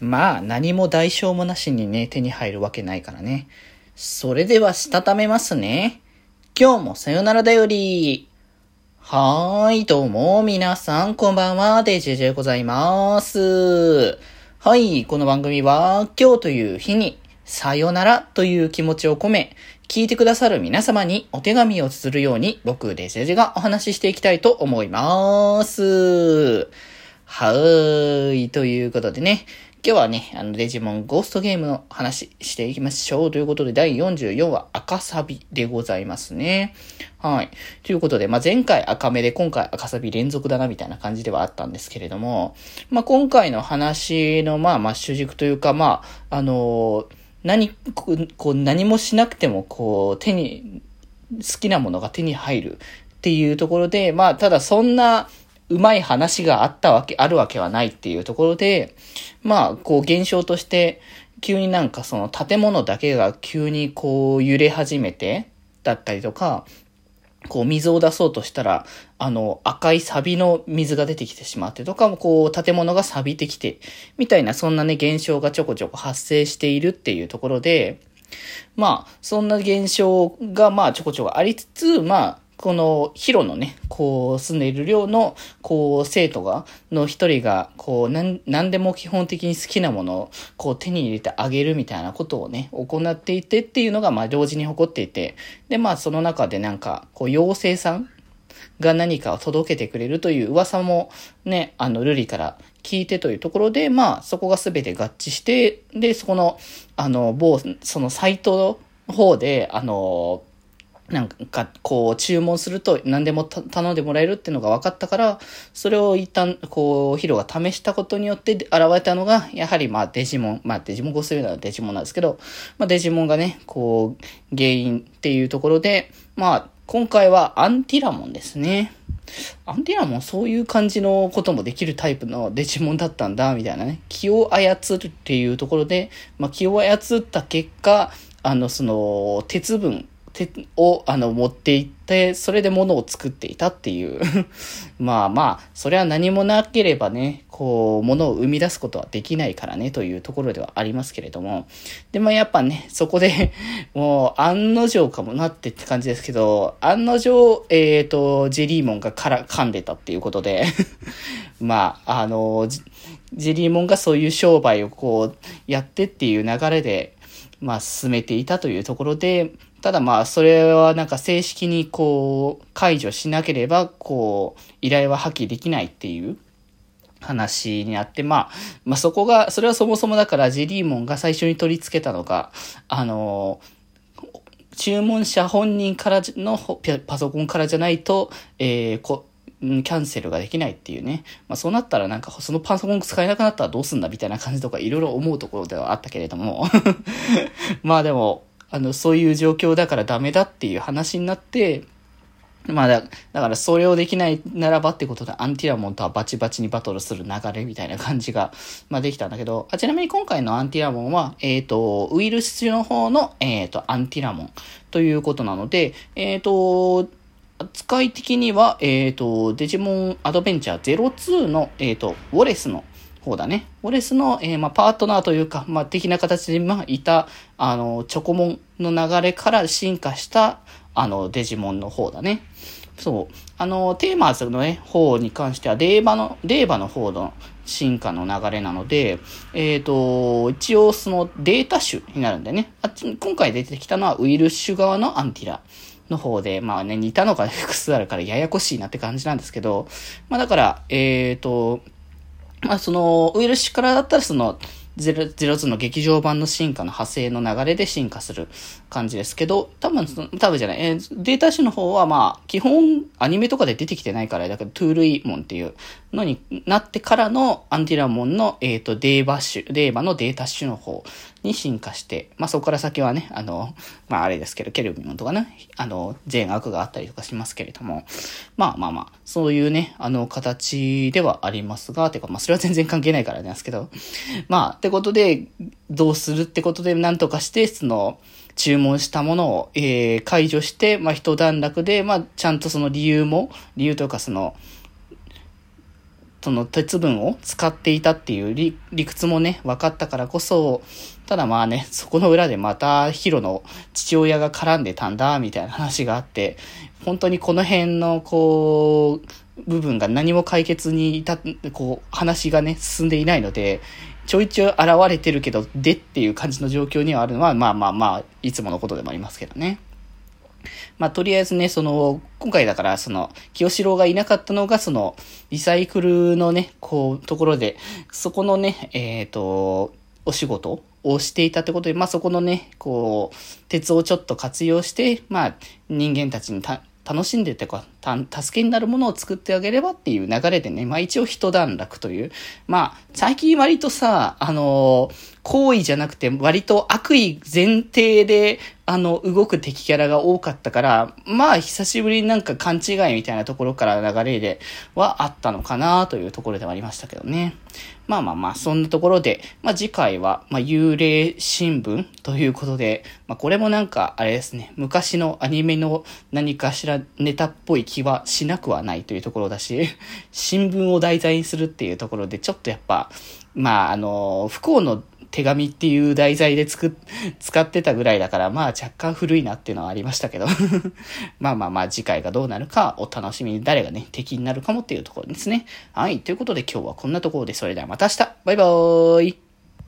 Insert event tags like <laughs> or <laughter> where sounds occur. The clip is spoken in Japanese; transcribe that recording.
まあ、何も代償もなしにね、手に入るわけないからね。それでは、したためますね。今日もさよならだより。はーい、どうも、皆さん、こんばんは、デジェジェございます。はい、この番組は、今日という日に、さよならという気持ちを込め、聞いてくださる皆様にお手紙を綴るように、僕、デジェジェがお話ししていきたいと思います。はーい、ということでね、今日はね、あの、デジモンゴーストゲームの話していきましょう。ということで、第44話赤サビでございますね。はい。ということで、まあ、前回赤目で今回赤サビ連続だなみたいな感じではあったんですけれども、まあ、今回の話の、まあ、まあ、主軸というか、まあ、あの何、こう、何もしなくても、こう、手に、好きなものが手に入るっていうところで、まあ、ただそんな、うまい話があったわけ、あるわけはないっていうところで、まあ、こう現象として、急になんかその建物だけが急にこう揺れ始めて、だったりとか、こう水を出そうとしたら、あの赤いサビの水が出てきてしまってとか、こう建物が錆びてきて、みたいなそんなね現象がちょこちょこ発生しているっていうところで、まあ、そんな現象がまあちょこちょこありつつ、まあ、このヒロのね、こう住んでいる寮の、こう生徒が、の一人が、こうなん、なんでも基本的に好きなものを、こう手に入れてあげるみたいなことをね、行っていてっていうのが、まあ同時に誇っていて、で、まあその中でなんか、こう妖精さんが何かを届けてくれるという噂もね、あの、ルリから聞いてというところで、まあ、そこが全て合致して、で、そこの、あの、某、そのサイトの方で、あの、なんか、こう、注文すると何でも頼んでもらえるっていうのが分かったから、それを一旦、こう、ヒロが試したことによって現れたのが、やはり、まあ、デジモン、まあ、デジモン5するならデジモンなんですけど、まあ、デジモンがね、こう、原因っていうところで、まあ、今回はアンティラモンですね。アンティラモンそういう感じのこともできるタイプのデジモンだったんだ、みたいなね。気を操るっていうところで、まあ、気を操った結果、あの、その、鉄分、手を、あの、持って行って、それで物を作っていたっていう <laughs> まあまあ、それは何もなければね、こう、物を生み出すことはできないからね、というところではありますけれども。でもやっぱね、そこで <laughs> もう、案の定かもなってって感じですけど、案の定、えっ、ー、と、ジェリーモンがから噛んでたっていうことで <laughs> まあ、あの、ジェリーモンがそういう商売をこう、やってっていう流れで、まあ、進めていたというところで、ただまあ、それはなんか正式にこう、解除しなければ、こう、依頼は破棄できないっていう話になって、まあ、まあそこが、それはそもそもだからジェリーモンが最初に取り付けたのが、あの、注文者本人からのパソコンからじゃないと、えー、こキャンセルができないっていうね。まあそうなったらなんかそのパソコン使えなくなったらどうすんだみたいな感じとかいろいろ思うところではあったけれども <laughs> まあでも、あの、そういう状況だからダメだっていう話になって、まあだ、だからそれをできないならばってことでアンティラモンとはバチバチにバトルする流れみたいな感じが、まあできたんだけど、あちなみに今回のアンティラモンは、えっ、ー、と、ウイルス中の方の、えっ、ー、と、アンティラモンということなので、えっ、ー、と、扱い的には、えっ、と、デジモンアドベンチャー02の、えっ、と、ウォレスの方だね。ウォレスの、えー、まあ、パートナーというか、まあ、的な形で、まあ、いた、あの、チョコモンの流れから進化した、あの、デジモンの方だね。そう。あの、テーマーズのね、方に関しては、令和の、令和の方の進化の流れなので、えっ、ー、と、一応そのデータ種になるんでね。あっち、今回出てきたのはウイルス種側のアンティラ。の方で、まあね、似たのが複数あるからややこしいなって感じなんですけど、まあだから、えっ、ー、と、まあ、その、ウイルスからだったら、その、02の劇場版の進化の派生の流れで進化する感じですけど、多分、多分じゃない、えー、データ種の方はまあ、基本アニメとかで出てきてないから、だから、トゥールイモンっていうのになってからのアンティラモンの、えっ、ー、と、デーバ種、デーバのデータ種の方に進化して、まあそこから先はね、あの、まああれですけど、ケルビンとかね、あの、全悪があったりとかしますけれども、まあまあまあ、そういうね、あの、形ではありますが、てか、まあそれは全然関係ないからなんですけど、まあ、ってことで、どうするってことで、なんとかして、その、注文したものを、えー、解除して、まあ、一段落で、まあ、ちゃんとその理由も、理由というかその、その鉄分を使っていたっていう理理屈もね、分かったからこそ、ただまあね、そこの裏でまたヒロの父親が絡んでたんだ、みたいな話があって、本当にこの辺の、こう、部分が何も解決に至っ、こう、話がね、進んでいないので、ちょいちょい現れてるけど、でっていう感じの状況にはあるのは、まあまあまあ、いつものことでもありますけどね。まあ、とりあえずね、その、今回だから、その、清志郎がいなかったのが、その、リサイクルのね、こう、ところで、そこのね、えっ、ー、と、お仕事をしていたってことで、まあ、そこのね、こう、鉄をちょっと活用して、まあ、人間たちにた、楽しんでてか、助けになるものを作ってあげればっていう流れでね、まあ一応一段落という。まあ、最近割とさ、あのー、行為じゃなくて割と悪意前提で、あの、動く敵キャラが多かったから、まあ、久しぶりになんか勘違いみたいなところから流れではあったのかなというところではありましたけどね。まあまあまあ、そんなところで、まあ次回は、まあ幽霊新聞ということで、まあこれもなんか、あれですね、昔のアニメの何かしらネタっぽい気はしなくはないというところだし、<laughs> 新聞を題材にするっていうところで、ちょっとやっぱ、まああの、不幸の手紙っていう題材で作っ、使ってたぐらいだから、まあ若干古いなっていうのはありましたけど <laughs> まあまあまあ次回がどうなるかお楽しみに誰がね、敵になるかもっていうところですね。はい。ということで今日はこんなところで、それではまた明日バイバーイ